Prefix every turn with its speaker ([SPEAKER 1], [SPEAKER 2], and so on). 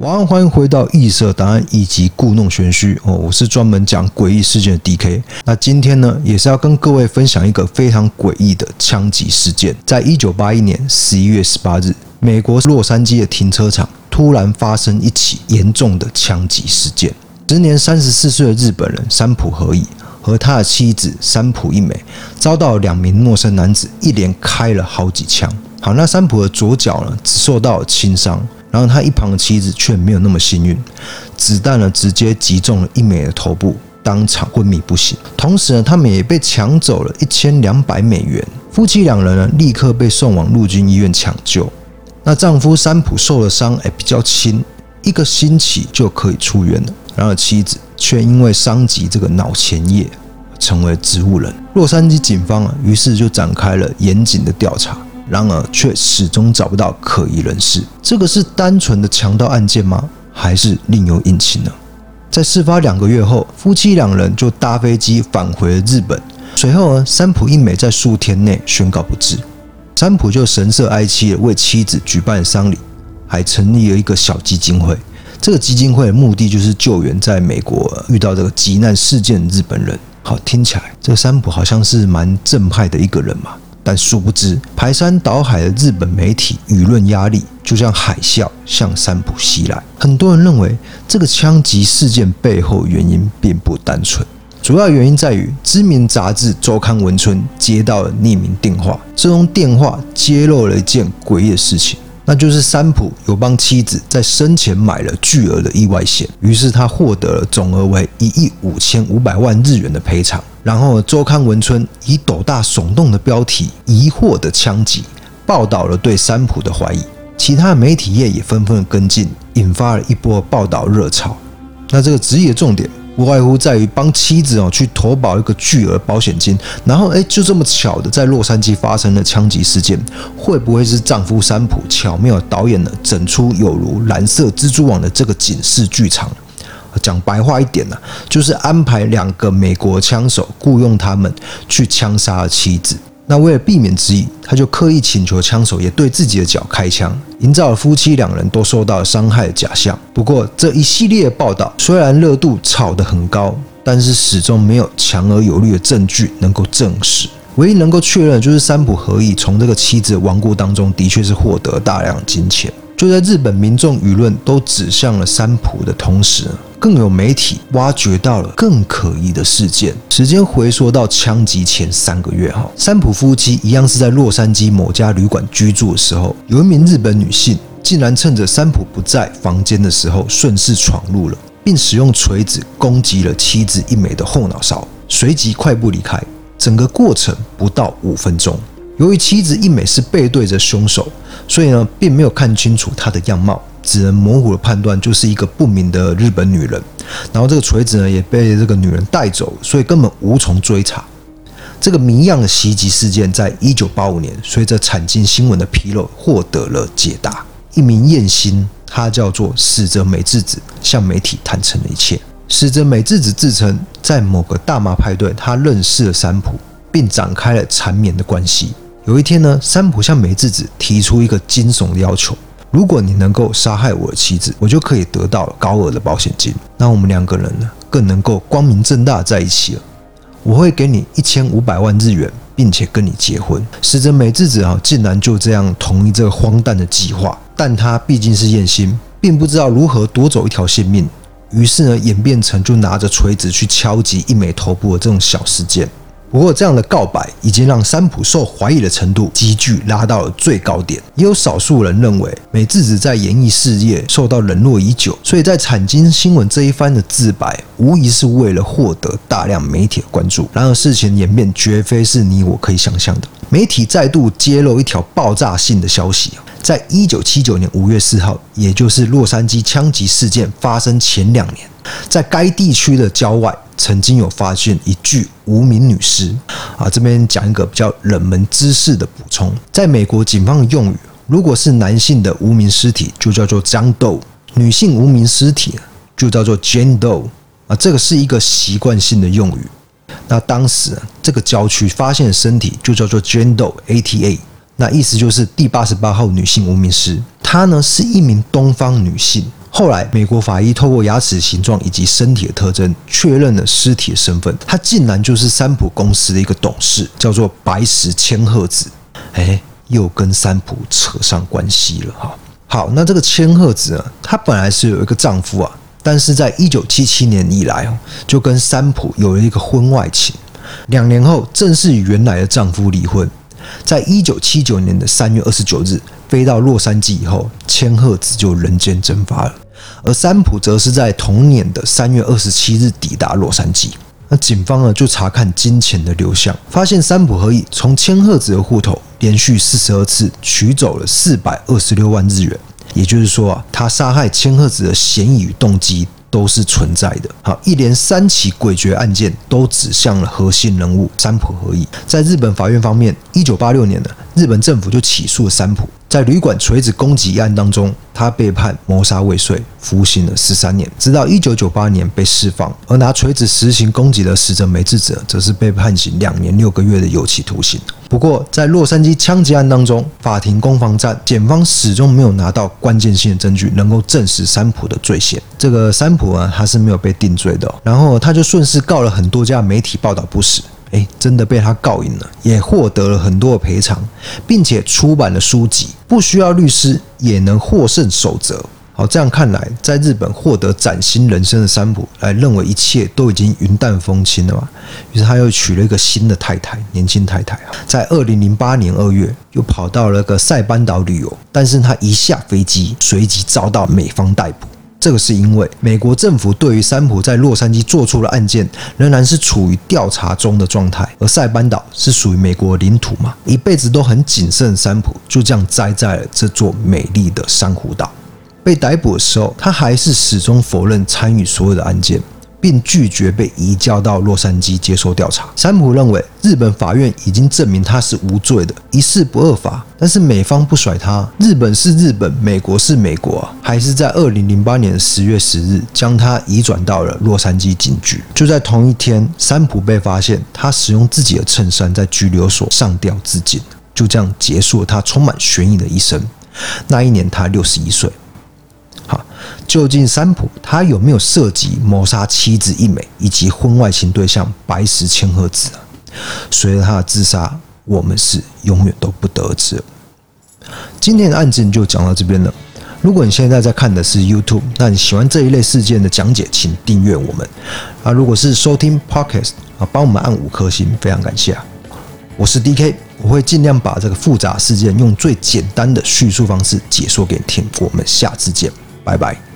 [SPEAKER 1] 晚安，欢迎回到异色档案以及故弄玄虚哦，我是专门讲诡异事件的 DK。那今天呢，也是要跟各位分享一个非常诡异的枪击事件。在一九八一年十一月十八日，美国洛杉矶的停车场突然发生一起严重的枪击事件。时年三十四岁的日本人三浦和义和他的妻子三浦一美，遭到两名陌生男子一连开了好几枪。好，那三浦的左脚呢，只受到了轻伤。然后他一旁的妻子却没有那么幸运，子弹呢直接击中了一美的头部，当场昏迷不醒。同时呢，他们也被抢走了一千两百美元。夫妻两人呢立刻被送往陆军医院抢救。那丈夫三浦受了伤，哎，比较轻，一个星期就可以出院了。然而妻子却因为伤及这个脑前叶，成为植物人。洛杉矶警方啊，于是就展开了严谨的调查。然而，却始终找不到可疑人士。这个是单纯的强盗案件吗？还是另有隐情呢？在事发两个月后，夫妻两人就搭飞机返回了日本。随后呢，三浦一美在数天内宣告不治。三浦就神色哀戚地为妻子举办丧礼，还成立了一个小基金会。这个基金会的目的就是救援在美国遇到这个急难事件的日本人。好，听起来这个三浦好像是蛮正派的一个人嘛。但殊不知，排山倒海的日本媒体舆论压力就像海啸向三浦袭来。很多人认为，这个枪击事件背后原因并不单纯，主要原因在于知名杂志周刊文春接到了匿名电话，这通电话揭露了一件诡异的事情。那就是三浦有帮妻子在生前买了巨额的意外险，于是他获得了总额为一亿五千五百万日元的赔偿。然后周刊文春以斗大耸动的标题“疑惑的枪击”报道了对三浦的怀疑，其他媒体业也纷纷跟进，引发了一波报道热潮。那这个职业重点。不外乎在于帮妻子哦去投保一个巨额保险金，然后哎，就这么巧的在洛杉矶发生了枪击事件，会不会是丈夫山普巧妙导演了整出有如蓝色蜘蛛网的这个警示剧场？讲白话一点呢，就是安排两个美国枪手雇佣他们去枪杀妻子。那为了避免质疑，他就刻意请求枪手也对自己的脚开枪，营造了夫妻两人都受到了伤害的假象。不过，这一系列报道虽然热度炒得很高，但是始终没有强而有力的证据能够证实。唯一能够确认的就是三浦和义从这个妻子的亡故当中的确是获得大量金钱。就在日本民众舆论都指向了三浦的同时，更有媒体挖掘到了更可疑的事件。时间回溯到枪击前三个月，哈，三浦夫妻一样是在洛杉矶某家旅馆居住的时候，有一名日本女性竟然趁着三浦不在房间的时候，顺势闯入了，并使用锤子攻击了妻子一美的后脑勺，随即快步离开。整个过程不到五分钟。由于妻子一美是背对着凶手，所以呢，并没有看清楚她的样貌，只能模糊的判断就是一个不明的日本女人。然后这个锤子呢，也被这个女人带走，所以根本无从追查。这个谜样的袭击事件，在一九八五年，随着产经新闻的披露，获得了解答。一名验心，她叫做死者美智子，向媒体坦诚了一切。死者美智子自称，在某个大麻派对，她认识了三浦，并展开了缠绵的关系。有一天呢，三浦向美智子提出一个惊悚的要求：如果你能够杀害我的妻子，我就可以得到高额的保险金。那我们两个人呢，更能够光明正大在一起了。我会给你一千五百万日元，并且跟你结婚。使者美智子啊，竟然就这样同意这个荒诞的计划。但他毕竟是艳心，并不知道如何夺走一条性命，于是呢，演变成就拿着锤子去敲击一美头部的这种小事件。不过，这样的告白已经让三浦受怀疑的程度急剧拉到了最高点。也有少数人认为，美智子在演艺事业受到冷落已久，所以在产经新闻这一番的自白，无疑是为了获得大量媒体的关注。然而，事情演变绝非是你我可以想象的。媒体再度揭露一条爆炸性的消息：在一九七九年五月四号，也就是洛杉矶枪击事件发生前两年，在该地区的郊外。曾经有发现一具无名女尸啊，这边讲一个比较冷门知识的补充，在美国警方的用语，如果是男性的无名尸体，就叫做 John Doe；女性无名尸体就叫做 Jane Doe 啊，这个是一个习惯性的用语。那当时这个郊区发现的身体就叫做 Jane Doe ATA。那意思就是第八十八号女性无名尸，她呢是一名东方女性。后来，美国法医透过牙齿形状以及身体的特征，确认了尸体的身份。他竟然就是三浦公司的一个董事，叫做白石千鹤子。哎，又跟三浦扯上关系了哈。好，那这个千鹤子呢，她本来是有一个丈夫啊，但是在一九七七年以来哦，就跟三浦有了一个婚外情。两年后，正式与原来的丈夫离婚。在一九七九年的三月二十九日。飞到洛杉矶以后，千鹤子就人间蒸发了，而三浦则是在同年的三月二十七日抵达洛杉矶。那警方呢就查看金钱的流向，发现三浦和义从千鹤子的户头连续四十二次取走了四百二十六万日元，也就是说啊，他杀害千鹤子的嫌疑与动机。都是存在的。好，一连三起诡谲案件都指向了核心人物三浦和义。在日本法院方面，一九八六年呢，日本政府就起诉了三浦。在旅馆锤子攻击案当中，他被判谋杀未遂，服刑了十三年，直到一九九八年被释放。而拿锤子实行攻击的死者梅智子，则是被判刑两年六个月的有期徒刑。不过，在洛杉矶枪击案当中，法庭攻防战，检方始终没有拿到关键性的证据，能够证实三浦的罪嫌。这个三浦啊，他是没有被定罪的。然后，他就顺势告了很多家媒体报道不实。哎，真的被他告赢了，也获得了很多的赔偿，并且出版了书籍，不需要律师也能获胜守则。好，这样看来，在日本获得崭新人生的三浦，来认为一切都已经云淡风轻了嘛。于是他又娶了一个新的太太，年轻太太啊，在二零零八年二月又跑到了个塞班岛旅游，但是他一下飞机，随即遭到美方逮捕。这个是因为美国政府对于三浦在洛杉矶做出的案件仍然是处于调查中的状态，而塞班岛是属于美国领土嘛，一辈子都很谨慎的三浦就这样栽在了这座美丽的珊瑚岛。被逮捕的时候，他还是始终否认参与所有的案件。并拒绝被移交到洛杉矶接受调查。三浦认为，日本法院已经证明他是无罪的，一事不二法。但是美方不甩他，日本是日本，美国是美国，还是在二零零八年十月十日将他移转到了洛杉矶警局。就在同一天，三浦被发现他使用自己的衬衫在拘留所上吊自尽，就这样结束了他充满悬疑的一生。那一年他六十一岁。好，究竟三浦他有没有涉及谋杀妻子一美以及婚外情对象白石千鹤子啊？随着他的自杀，我们是永远都不得而知。今天的案件就讲到这边了。如果你现在在看的是 YouTube，那你喜欢这一类事件的讲解，请订阅我们啊。如果是收听 Podcast 啊，帮我们按五颗星，非常感谢啊。我是 DK，我会尽量把这个复杂事件用最简单的叙述方式解说给你听。我们下次见。Bye bye.